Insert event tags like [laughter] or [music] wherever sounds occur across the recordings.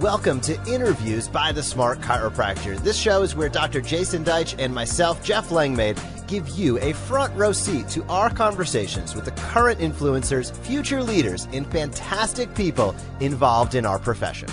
Welcome to Interviews by the Smart Chiropractor. This show is where Dr. Jason Deitch and myself, Jeff Langmaid, give you a front row seat to our conversations with the current influencers, future leaders, and fantastic people involved in our profession.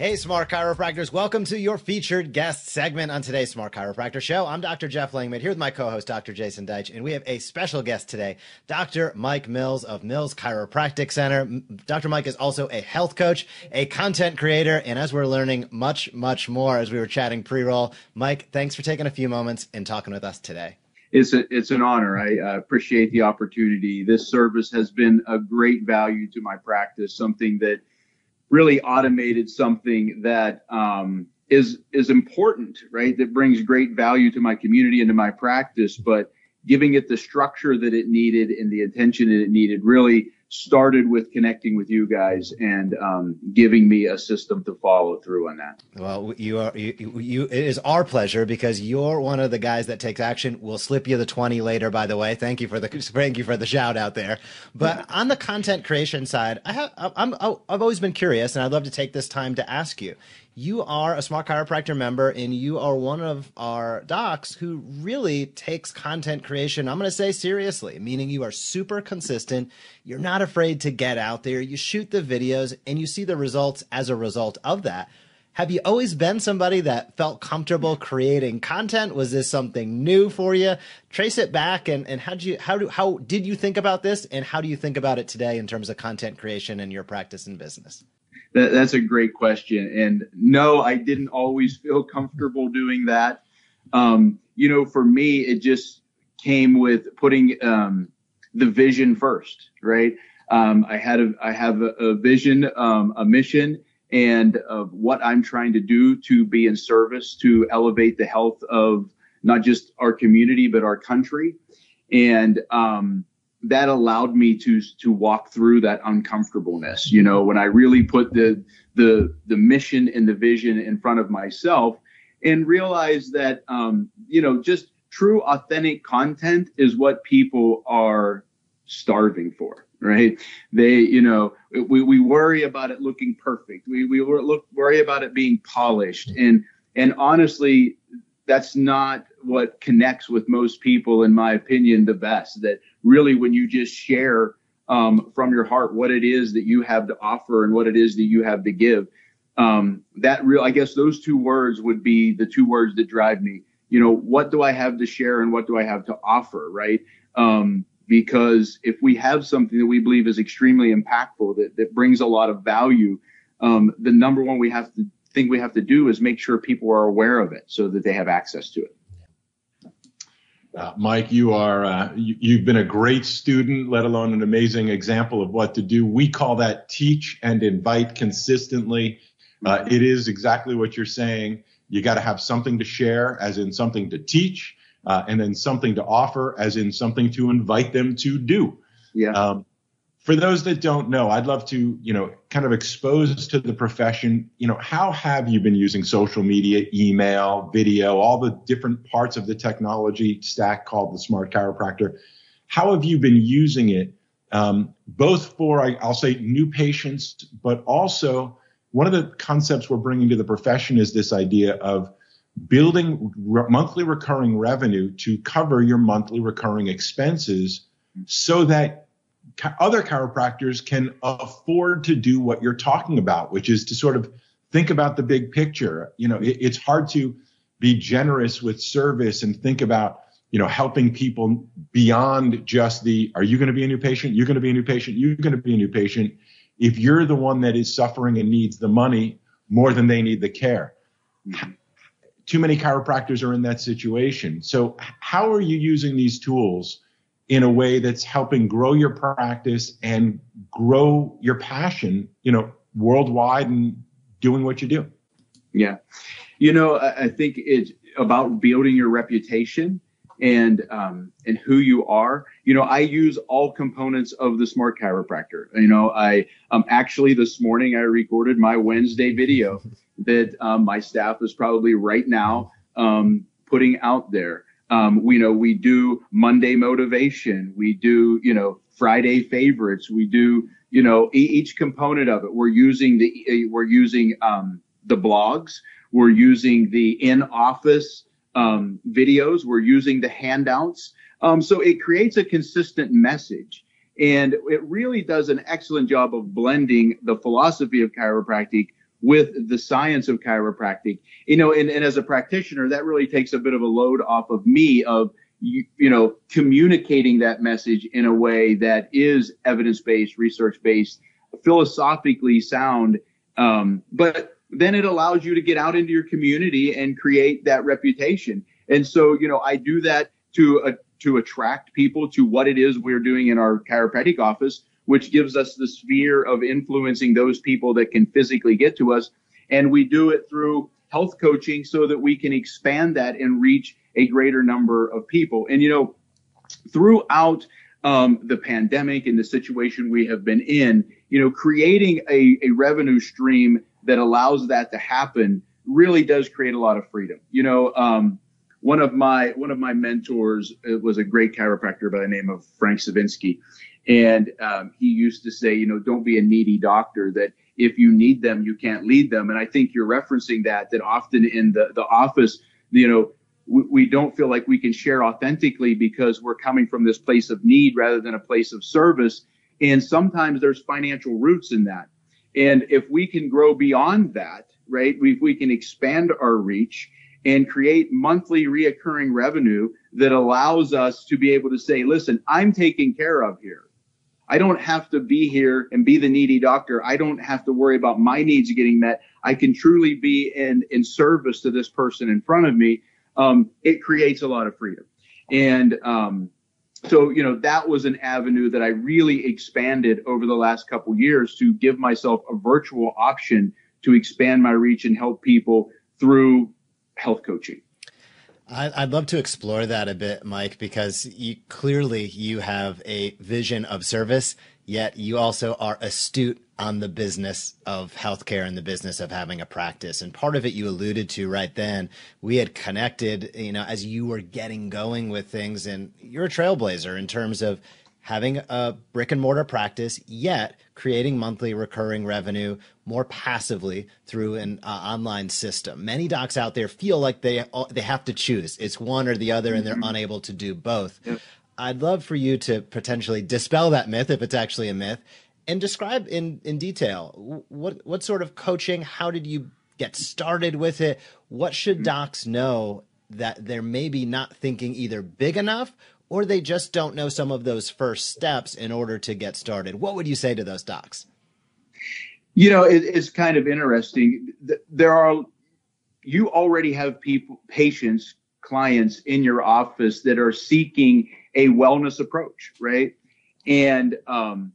Hey, Smart Chiropractors. Welcome to your featured guest segment on today's Smart Chiropractor Show. I'm Dr. Jeff Langmaid here with my co host, Dr. Jason Deitch, and we have a special guest today, Dr. Mike Mills of Mills Chiropractic Center. Dr. Mike is also a health coach, a content creator, and as we're learning much, much more as we were chatting pre roll, Mike, thanks for taking a few moments and talking with us today. It's, a, it's an honor. I uh, appreciate the opportunity. This service has been a great value to my practice, something that really automated something that um, is is important, right? That brings great value to my community and to my practice, but giving it the structure that it needed and the attention that it needed really started with connecting with you guys and um, giving me a system to follow through on that. Well, you are you, you, It is our pleasure because you're one of the guys that takes action. We'll slip you the twenty later. By the way, thank you for the thank you for the shout out there. But on the content creation side, I have I'm I've always been curious, and I'd love to take this time to ask you you are a smart chiropractor member and you are one of our docs who really takes content creation i'm going to say seriously meaning you are super consistent. You're not afraid to get out there. You shoot the videos and you see the results as a result of that. Have you always been somebody that felt comfortable creating content? Was this something new for you? Trace it back and, and how did you how do how did you think about this and how do you think about it today in terms of content creation in your practice and business that, that's a great question. And no, I didn't always feel comfortable doing that. Um, you know, for me, it just came with putting um, the vision first, right? Um, I had a, I have a, a vision, um, a mission, and of what I'm trying to do to be in service to elevate the health of not just our community but our country. And um, that allowed me to to walk through that uncomfortableness. You know when i really put the the the mission and the vision in front of myself and realize that um, you know just true authentic content is what people are starving for right? They you know we, we worry about it looking perfect. We we look worry about it being polished. And and honestly that's not what connects with most people, in my opinion, the best. That really, when you just share um, from your heart what it is that you have to offer and what it is that you have to give, um, that real, I guess those two words would be the two words that drive me. You know, what do I have to share and what do I have to offer, right? Um, because if we have something that we believe is extremely impactful, that, that brings a lot of value, um, the number one we have to thing we have to do is make sure people are aware of it so that they have access to it. Uh, Mike, you are uh, you, have been a great student, let alone an amazing example of what to do. We call that teach and invite consistently. Uh, it is exactly what you're saying. You got to have something to share, as in something to teach, uh, and then something to offer, as in something to invite them to do. Yeah. Um, for those that don't know, I'd love to, you know, kind of expose to the profession. You know, how have you been using social media, email, video, all the different parts of the technology stack called the smart chiropractor? How have you been using it, um, both for, I'll say, new patients, but also one of the concepts we're bringing to the profession is this idea of building re- monthly recurring revenue to cover your monthly recurring expenses so that other chiropractors can afford to do what you're talking about, which is to sort of think about the big picture. You know, it, it's hard to be generous with service and think about, you know, helping people beyond just the, are you going to be a new patient? You're going to be a new patient. You're going to be a new patient. If you're the one that is suffering and needs the money more than they need the care. Too many chiropractors are in that situation. So how are you using these tools in a way that's helping grow your practice and grow your passion, you know, worldwide and doing what you do. Yeah. You know, I, think it's about building your reputation and um, and who you are. You know, I use all components of the Smart Chiropractor. You know, I um, actually this morning I recorded my Wednesday video that um, my staff is probably right now um, putting out there. Um, we you know we do Monday motivation. We do you know Friday favorites. We do you know each component of it. We're using the we're using um, the blogs. We're using the in office um, videos. We're using the handouts. Um, so it creates a consistent message. And it really does an excellent job of blending the philosophy of chiropractic with the science of chiropractic. You know, and, and as a practitioner, that really takes a bit of a load off of me of, you, you know, communicating that message in a way that is evidence based, research based, philosophically sound. Um, but then it allows you to get out into your community and create that reputation. And so, you know, I do that to uh, to attract people to what it is we're doing in our chiropractic office, which gives us the sphere of influencing those people that can physically get to us. And we do it through health coaching so that we can expand that and reach a greater number of people. And, you know, throughout um, the pandemic and the situation we have been in, you know, creating a, a revenue stream that allows that to happen really does create a lot of freedom. You know, um, one of my one of my mentors uh, was a great chiropractor by the name of Frank Sovinsky, and um, he used to say, you know, don't be a needy doctor. That if you need them, you can't lead them. And I think you're referencing that. That often in the the office, you know, we, we don't feel like we can share authentically because we're coming from this place of need rather than a place of service. And sometimes there's financial roots in that. And if we can grow beyond that, right, we, we can expand our reach and create monthly reoccurring revenue that allows us to be able to say, listen, I'm taken care of here. I don't have to be here and be the needy doctor. I don't have to worry about my needs getting met. I can truly be in, in service to this person in front of me. Um, it creates a lot of freedom. And, um, so you know that was an avenue that I really expanded over the last couple years to give myself a virtual option to expand my reach and help people through health coaching. I'd love to explore that a bit, Mike, because you, clearly you have a vision of service, yet you also are astute on the business of healthcare and the business of having a practice. And part of it you alluded to right then. We had connected, you know, as you were getting going with things, and you're a trailblazer in terms of having a brick and mortar practice, yet creating monthly recurring revenue more passively through an uh, online system. Many docs out there feel like they uh, they have to choose. It's one or the other, and they're mm-hmm. unable to do both. Yep. I'd love for you to potentially dispel that myth, if it's actually a myth, and describe in in detail what what sort of coaching. How did you get started with it? What should mm-hmm. docs know that they're maybe not thinking either big enough or they just don't know some of those first steps in order to get started. What would you say to those docs? You know, it, it's kind of interesting. There are, you already have people, patients, clients in your office that are seeking a wellness approach, right? And um,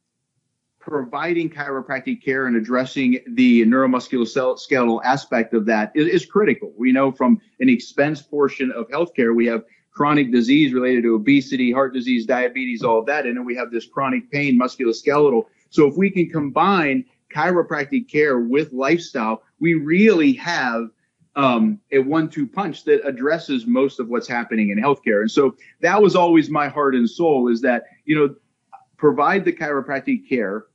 providing chiropractic care and addressing the neuromusculoskeletal aspect of that is, is critical. We know from an expense portion of healthcare, we have chronic disease related to obesity, heart disease, diabetes, all of that. And then we have this chronic pain, musculoskeletal. So if we can combine chiropractic care with lifestyle, we really have um, a one-two punch that addresses most of what's happening in healthcare. And so that was always my heart and soul is that, you know, provide the chiropractic care.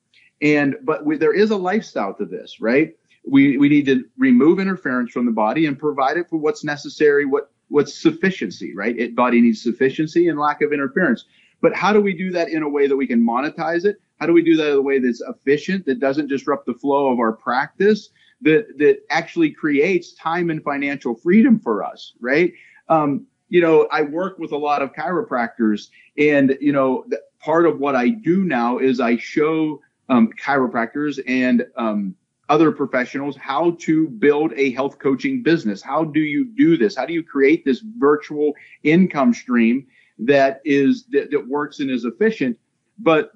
And, but we, there is a lifestyle to this, right? We, we need to remove interference from the body and provide it for what's necessary, what what's sufficiency, right? It body needs sufficiency and lack of interference. But how do we do that in a way that we can monetize it? How do we do that in a way that's efficient, that doesn't disrupt the flow of our practice, that that actually creates time and financial freedom for us, right? Um, you know, I work with a lot of chiropractors, and you know, part of what I do now is I show um, chiropractors and um, other professionals how to build a health coaching business. How do you do this? How do you create this virtual income stream that is that, that works and is efficient? But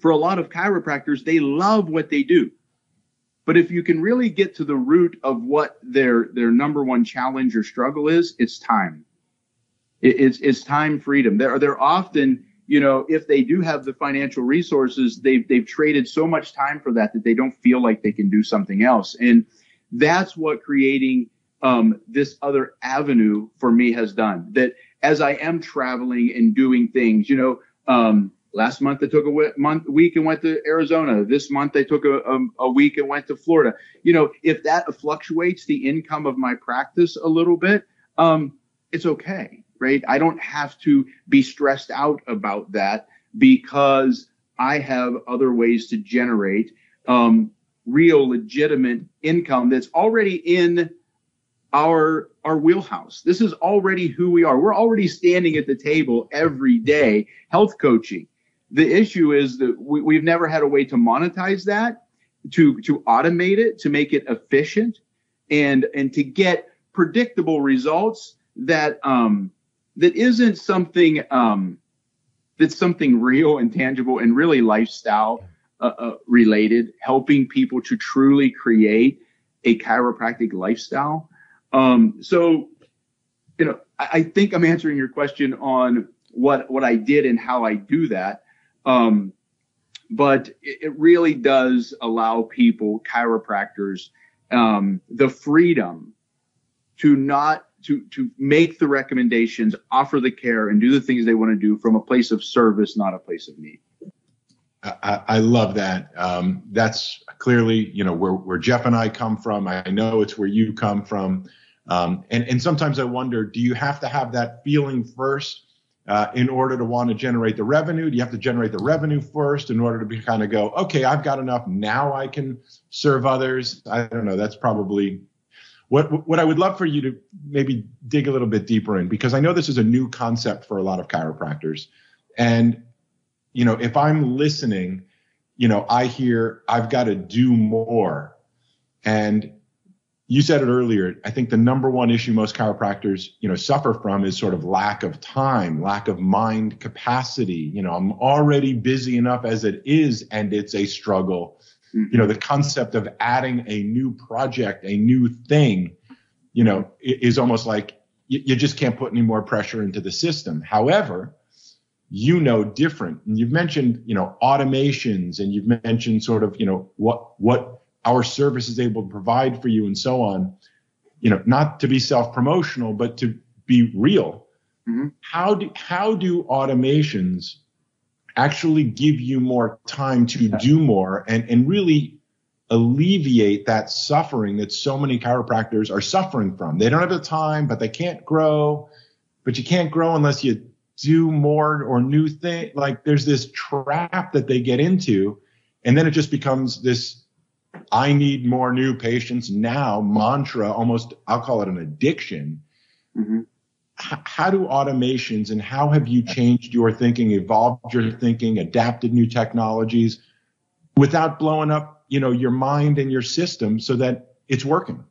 for a lot of chiropractors, they love what they do. But if you can really get to the root of what their their number one challenge or struggle is, it's time. It, it's it's time freedom. They're they're often you know, if they do have the financial resources, they've they've traded so much time for that that they don't feel like they can do something else. And that's what creating um, this other avenue for me has done. That as I am traveling and doing things, you know, um, last month I took a month, week and went to Arizona. This month I took a, a, a week and went to Florida. You know, if that fluctuates the income of my practice a little bit, um, it's okay, right? I don't have to be stressed out about that because I have other ways to generate um, real legitimate income that's already in our our wheelhouse. This is already who we are. We're already standing at the table every day, health coaching. The issue is that we, we've never had a way to monetize that, to to automate it, to make it efficient, and and to get predictable results that um that isn't something um that's something real and tangible and really lifestyle uh, uh, related, helping people to truly create a chiropractic lifestyle. Um, so, you know, I, I, think I'm answering your question on what what I did and how I do that. Um, but it, it, really does allow people, chiropractors, um, the freedom to not to to make the recommendations, offer the care, and do the things they want to do from a place of service, not a place of need. I, I love that. Um, that's clearly, you know, where, where Jeff and I come from. I know it's where you come from. Um, and, and sometimes I wonder, do you have to have that feeling first uh, in order to want to generate the revenue? Do you have to generate the revenue first in order to be kind of go, okay, I've got enough. Now I can serve others. I don't know. That's probably what, what I would love for you to maybe dig a little bit deeper in, because I know this is a new concept for a lot of chiropractors. And you know, if I'm listening, you know, I hear I've got to do more. And you said it earlier. I think the number one issue most chiropractors, you know, suffer from is sort of lack of time, lack of mind capacity. You know, I'm already busy enough as it is, and it's a struggle. Mm-hmm. You know, the concept of adding a new project, a new thing, you know, is almost like you, you just can't put any more pressure into the system. However, you know different. And you've mentioned, you know, automations and you've mentioned sort of, you know, what what our service is able to provide for you and so on. You know, not to be self-promotional, but to be real. Mm-hmm. How do how do automations actually give you more time to do more and, and really alleviate that suffering that so many chiropractors are suffering from? They don't have the time, but they can't grow. But you can't grow unless you do more or new thing. Like there's this trap that they get into, and then it just becomes this I need more new patients now mantra, almost I'll call it an addiction. Mm-hmm. How do automations and how have you changed your thinking, evolved your thinking, adapted new technologies without blowing up, you know, your mind and your system so that it's working?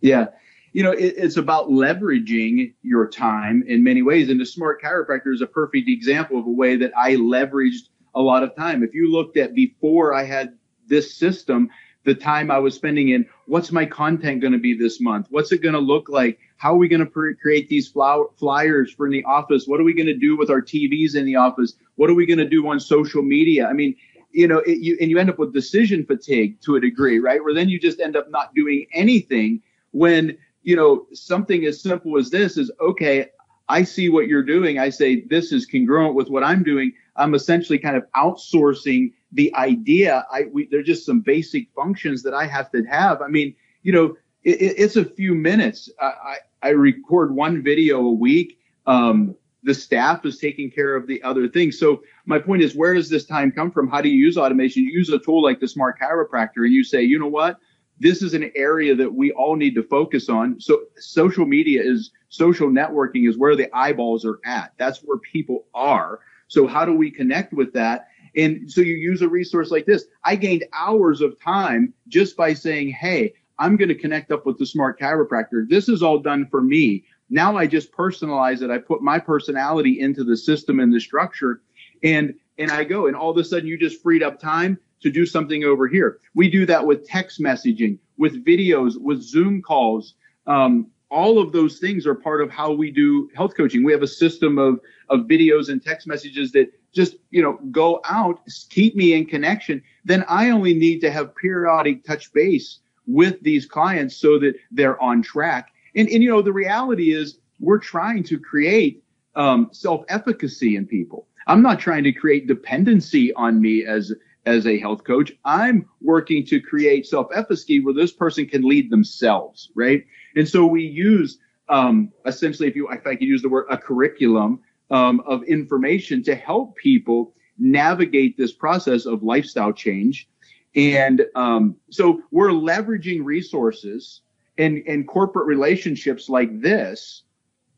Yeah you know, it, it's about leveraging your time in many ways. And the smart chiropractor is a perfect example of a way that I leveraged a lot of time. If you looked at before I had this system, the time I was spending in what's my content going to be this month? What's it going to look like? How are we going to create these flyers for in the office? What are we going to do with our TVs in the office? What are we going to do on social media? I mean, you know, it, you, and you end up with decision fatigue to a degree, right? Where then you just end up not doing anything when you know, something as simple as this is okay. I see what you're doing. I say this is congruent with what I'm doing. I'm essentially kind of outsourcing the idea. I we, there's just some basic functions that I have to have. I mean, you know, it, it's a few minutes. I, I, I record one video a week. Um, the staff is taking care of the other things. So my point is, where does this time come from? How do you use automation? You use a tool like the Smart Chiropractor, and you say, you know what? this is an area that we all need to focus on. So social media is social networking is where the eyeballs are at. That's where people are. So how do we connect with that? And so you use a resource like this. I gained hours of time just by saying, Hey, I'm going to connect up with the smart chiropractor. This is all done for me. Now I just personalize it. I put my personality into the system and the structure and, and I go and all of a sudden you just freed up time to do something over here. We do that with text messaging, with videos, with Zoom calls. Um, all of those things are part of how we do health coaching. We have a system of, of videos and text messages that just, you know, go out, keep me in connection. Then I only need to have periodic touch base with these clients so that they're on track. And, and you know, the reality is we're trying to create um, self-efficacy in people. I'm not trying to create dependency on me as as a health coach. I'm working to create self-efficacy where this person can lead themselves, right? And so we use um, essentially, if you if I could use the word a curriculum um, of information to help people navigate this process of lifestyle change. And um, so we're leveraging resources and, and corporate relationships like this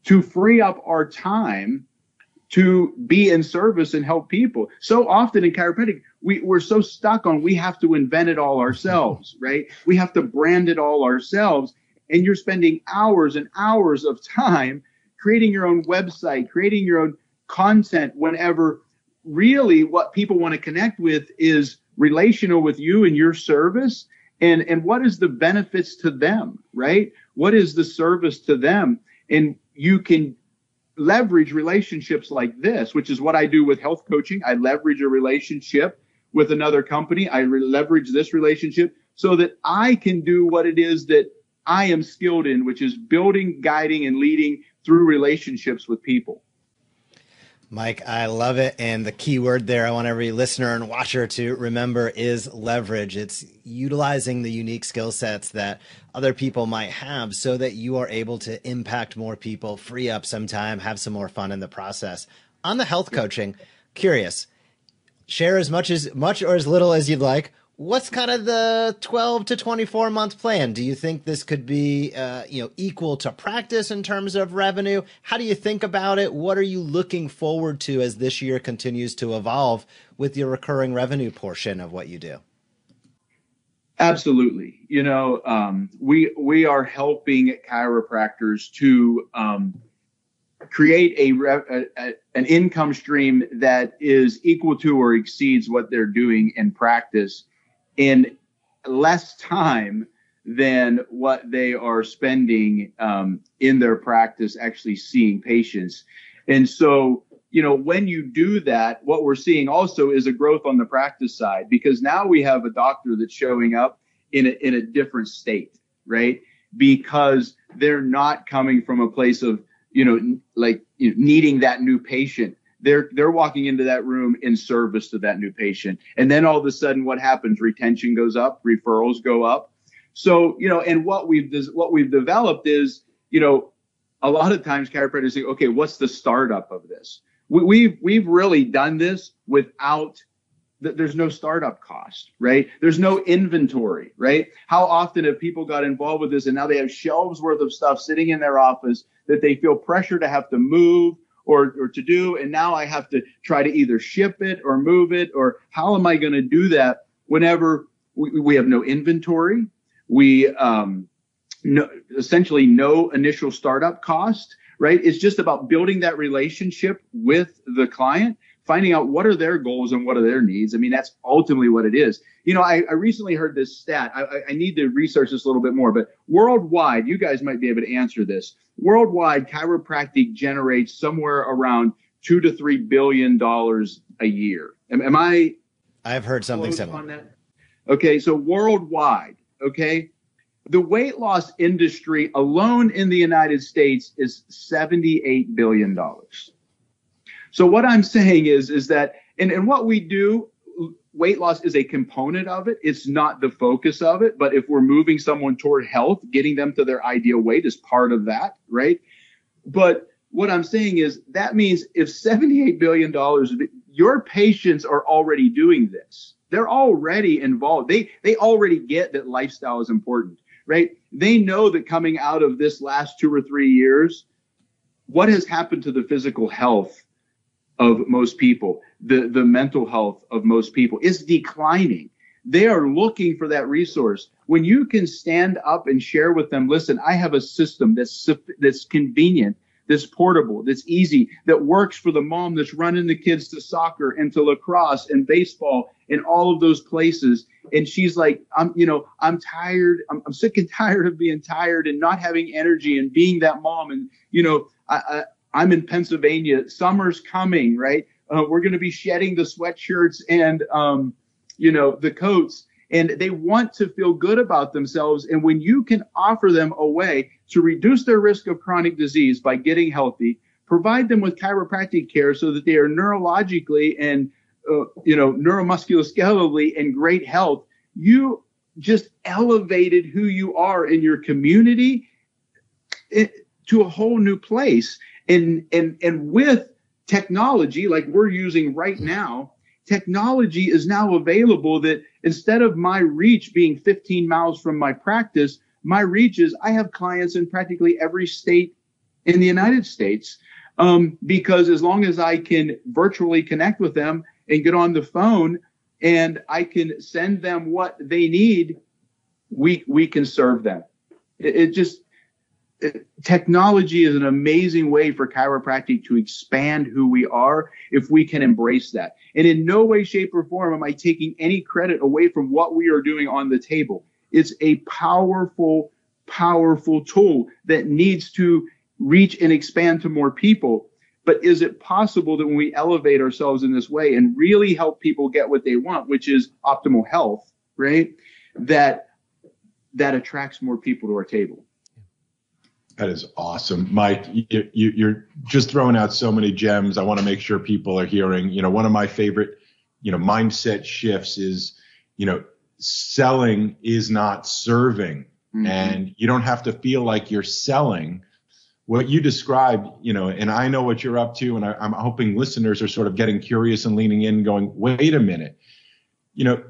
to free up our time to be in service and help people. So often in chiropractic, we, we're so stuck on we have to invent it all ourselves, [laughs] right? We have to brand it all ourselves. And you're spending hours and hours of time creating your own website, creating your own content whenever really what people want to connect with is relational with you and your service. And and what is the benefits to them right? What is the service to them? And you can leverage relationships like this which is what i do with health coaching. I leverage a relationship with another company. I leverage this relationship so that i can do what it is that i am skilled in which is building guiding and leading through relationships with people Mike, I love it. And the key word there I want every listener and watcher to remember is leverage. It's utilizing the unique skill sets that other people might have so that you are able to impact more people, free up some time, have some more fun in the process. On the health coaching, curious, share as much as much or as little as you'd like what's kind of the 12 to 24 month plan? Do you think this could be uh, you know equal to practice in terms of revenue? How do you think about it? What are you looking forward to as this year continues to evolve with your recurring revenue portion of what you do? Absolutely. You know um, we we are helping chiropractors to um, create a, a, a, an income stream that is equal to or exceeds what they're doing in practice in less time than what they are spending um, in their practice actually seeing patients. And so, you know, when you do that, what we're seeing also is a growth on the practice side because now we have a doctor that's showing up in a, in a different state, right? Because they're not coming from a place of, you know, like you know, needing that new patient they're they're walking into that room in service to that new patient and then all of a sudden what happens retention goes up referrals go up so you know and what we've what we've developed is you know a lot of times chiropractors say okay what's the startup of this we, we've we've really done this without there's no startup cost, right? There's no inventory, right? How often have people got involved with this and now they have shelves worth of stuff sitting in their office that they feel pressure to have to move or, or to do. And now I have to try to either ship it or move it or how am I going to do that whenever we, we have no inventory? We, um, no, essentially no initial startup cost, right? It's just about building that relationship with the client finding out what are their goals and what are their needs. I mean, that's ultimately what it is. You know, I, I recently heard this stat. I, I, need to research this a little bit more, but worldwide, you guys might be able to answer this. Worldwide, chiropractic generates somewhere around two to three billion dollars a year. Am, am I? I've heard something similar. Okay, so worldwide, okay, the weight loss industry alone in the United States is $78 billion. So what I'm saying is, is that, and, and what we do, weight loss is a component of it. It's not the focus of it. But if we're moving someone toward health, getting them to their ideal weight is part of that, right? But what I'm saying is that means if $78 billion, your patients are already doing this. They're already involved. They, they already get that lifestyle is important, right? They know that coming out of this last two or three years, what has happened to the physical health of most people. The, the mental health of most people is declining. They are looking for that resource. When you can stand up and share with them, listen, I have a system that's, that's convenient, that's portable, that's easy, that works for the mom that's running the kids to soccer and to lacrosse and baseball and all of those places. And she's like, I'm, you know, I'm tired. I'm, I'm sick and [laughs] tired of being tired and not having energy and being that mom. And, you know, I, I'm in Pennsylvania. Summer's coming, right? Uh, we're going to be shedding the sweatshirts and, um, you know, the coats and they want to feel good about themselves. And when you can offer them a way to reduce their risk of chronic disease by getting healthy, provide them with chiropractic care so that they are neurologically and uh, you know neuromusculoskeletally in great health you just elevated who you are in your community eh, to a whole new place and and and with technology like we're using right now technology is now available that instead of my reach being 15 miles from my practice my reach is i have clients in practically every state in the united states um, because as long as i can virtually connect with them and get on the phone and I can send them what they need, we we can serve them. It, it just technology is an amazing way for chiropractic to expand who we are if we can embrace that. And in no way, shape, or form am I taking any credit away from what we are doing on the table. It's a powerful, powerful tool that needs to reach and expand to more people. But is it possible that when we elevate ourselves in this way and really help people get what they want, which is optimal health, right? That that attracts more people to our table. That is awesome, Mike. You, are just throwing out so many gems. I want to make sure people are hearing. You know, one of my favorite, you know, mindset shifts is, you know, selling is not serving, mm-hmm. and you don't have to feel like you're selling what you described, you know, and I know what you're up to, and I, am hoping listeners are sort of getting curious and leaning in, going, wait a minute, you know,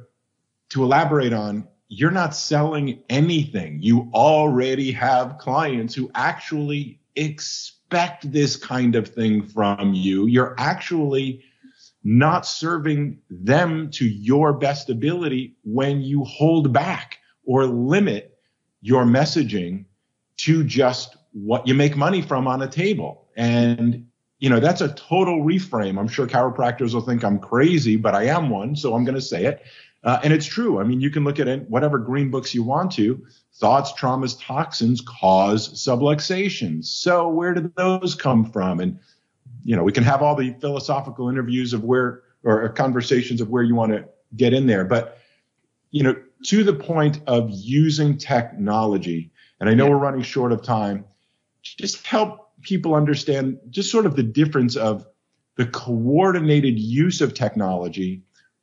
to elaborate on, you're not selling anything. You already have clients who actually expect this kind of thing from you. You're actually not serving them to your best ability when you hold back or limit your messaging to just what you make money from on a table. And, you know, that's a total reframe. I'm sure chiropractors will think I'm crazy, but I am one. So I'm going to say it. Uh, and it's true. I mean, you can look at it, whatever green books you want to. Thoughts, traumas, toxins cause subluxations. So where did those come from? And, you know, we can have all the philosophical interviews of where, or conversations of where you want to get in there. But, you know, to the point of using technology, and I know yeah. we're running short of time, just help people understand just sort of the difference of the coordinated use of technology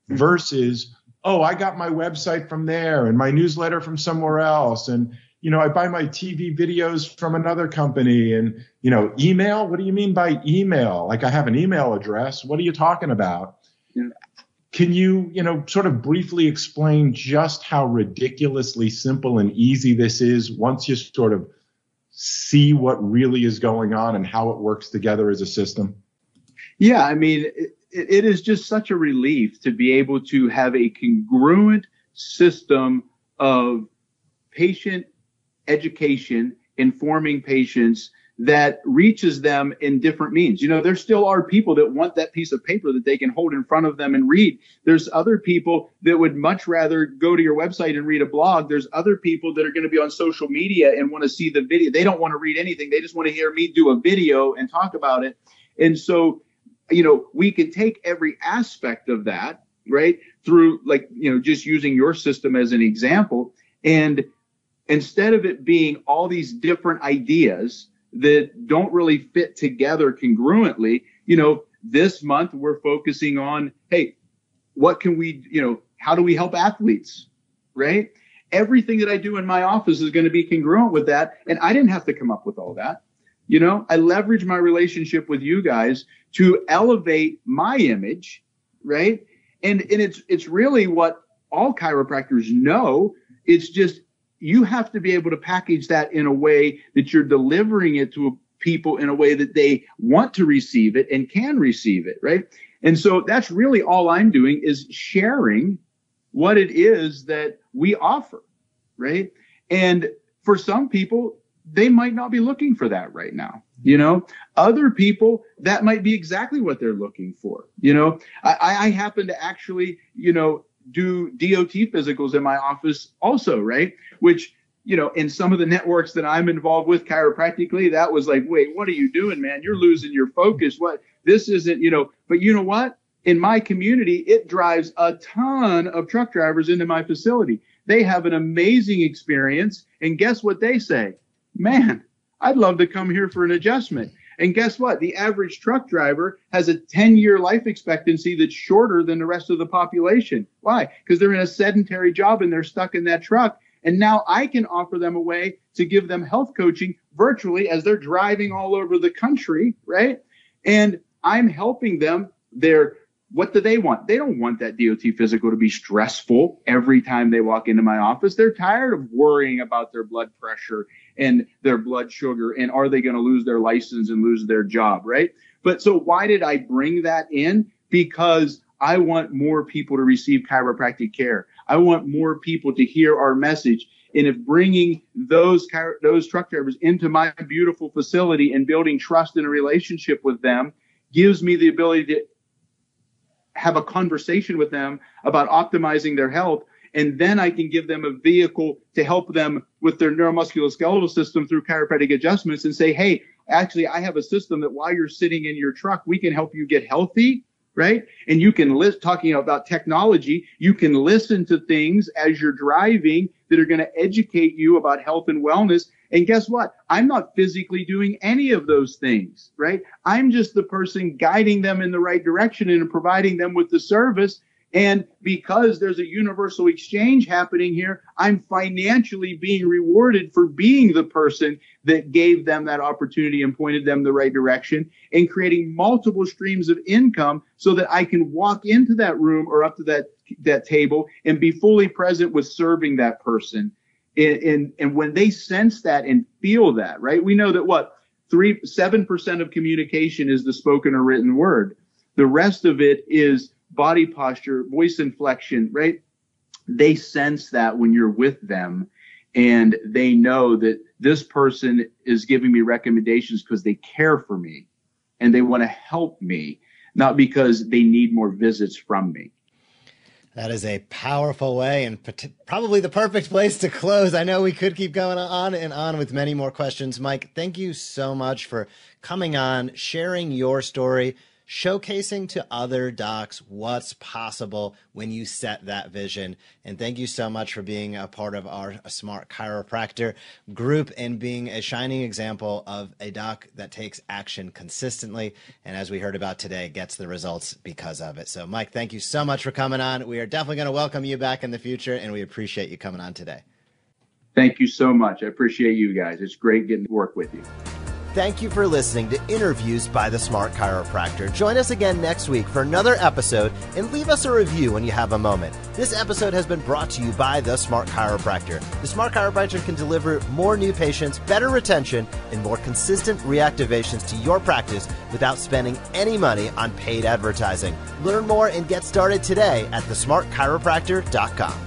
mm-hmm. versus oh i got my website from there and my newsletter from somewhere else. And you know i buy my tv videos from another company and you know email? What do you mean by email? Like i have an email address. What are you talking about? Yeah. can you you know sort of briefly explain just how ridiculously simple and easy this is once you sort of see what really is going on and how it works together as a system? Yeah, I mean, it, it is just such a relief to be able to have a congruent system of patient education, informing patients that reaches them in different means. You know, there still are people that want that piece of paper that they can hold in front of them and read. There's other people that would much rather go to your website and read a blog. There's other people that are going to be on social media and want to see the video. They don't want to read anything. They just want to hear me do a video and talk about it. And so, you know, we can take every aspect of that, right? Through like, you know, just using your system as an example. And instead of it being all these different ideas, that don't really fit together congruently. You know, this month we're focusing on, hey, what can we, you know, how do we help athletes? Right? Everything that I do in my office is going to be congruent with that. And I didn't have to come up with all that. You know, I leverage my relationship with you guys to elevate my image, right? And and it's it's really what all chiropractors know. It's just you have to be able to package that in a way that you're delivering it to people in a way that they want to receive it and can receive it, right? And so that's really all I'm doing is sharing what it is that we offer, right? And for some people, they might not be looking for that right now. You know, other people that might be exactly what they're looking for. You know, I, I happen to actually, you know, do DOT physicals in my office also, right? Which, you know, in some of the networks that I'm involved with chiropractically, that was like, wait, what are you doing, man? You're losing your focus. What this isn't, you know, but you know what? In my community, it drives a ton of truck drivers into my facility. They have an amazing experience. And guess what they say? Man, I'd love to come here for an adjustment. And guess what? The average truck driver has a 10 year life expectancy that's shorter than the rest of the population. Why? Because they're in a sedentary job and they're stuck in that truck. And now I can offer them a way to give them health coaching virtually as they're driving all over the country, right? And I'm helping them. They're what do they want? They don't want that DOT physical to be stressful every time they walk into my office. They're tired of worrying about their blood pressure and their blood sugar and are they going to lose their license and lose their job, right? But so why did I bring that in? Because I want more people to receive chiropractic care. I want more people to hear our message. And if bringing those those truck drivers into my beautiful facility and building trust in a relationship with them gives me the ability to have a conversation with them about optimizing their health. And then I can give them a vehicle to help them with their neuromusculoskeletal system through chiropractic adjustments and say, Hey, actually, I have a system that while you're sitting in your truck, we can help you get healthy. Right. And you can list talking about technology. You can listen to things as you're driving that are going to educate you about health and wellness and guess what? I'm not physically doing any of those things, right? I'm just the person guiding them in the right direction and providing them with the service. And because there's a universal exchange happening here, I'm financially being rewarded for being the person that gave them that opportunity and pointed them the right direction and creating multiple streams of income so that I can walk into that room or up to that, that table and be fully present with serving that person and, and, and when they sense that and feel that, right? We know that what three, seven percent of communication is the spoken or written word. The rest of it is body posture, voice inflection, right? They sense that when you're with them and they know that this person is giving me recommendations because they care for me and they want to help me, not because they need more visits from me. That is a powerful way and probably the perfect place to close. I know we could keep going on and on with many more questions. Mike, thank you so much for coming on, sharing your story, showcasing to other docs what's possible when you set that vision. And thank you so much for being a part of our Smart Chiropractor group and being a shining example of a doc that takes action consistently. And as we heard about today, gets the results because of it. So, Mike, thank you so much for coming on. We are definitely going to welcome you back in the future, and we appreciate you coming on today. Thank you so much. I appreciate you guys. It's great getting to work with you. Thank you for listening to Interviews by the Smart Chiropractor. Join us again next week for another episode and leave us a review when you have a moment. This episode has been brought to you by the Smart Chiropractor. The Smart Chiropractor can deliver more new patients, better retention, and more consistent reactivations to your practice without spending any money on paid advertising. Learn more and get started today at thesmartchiropractor.com.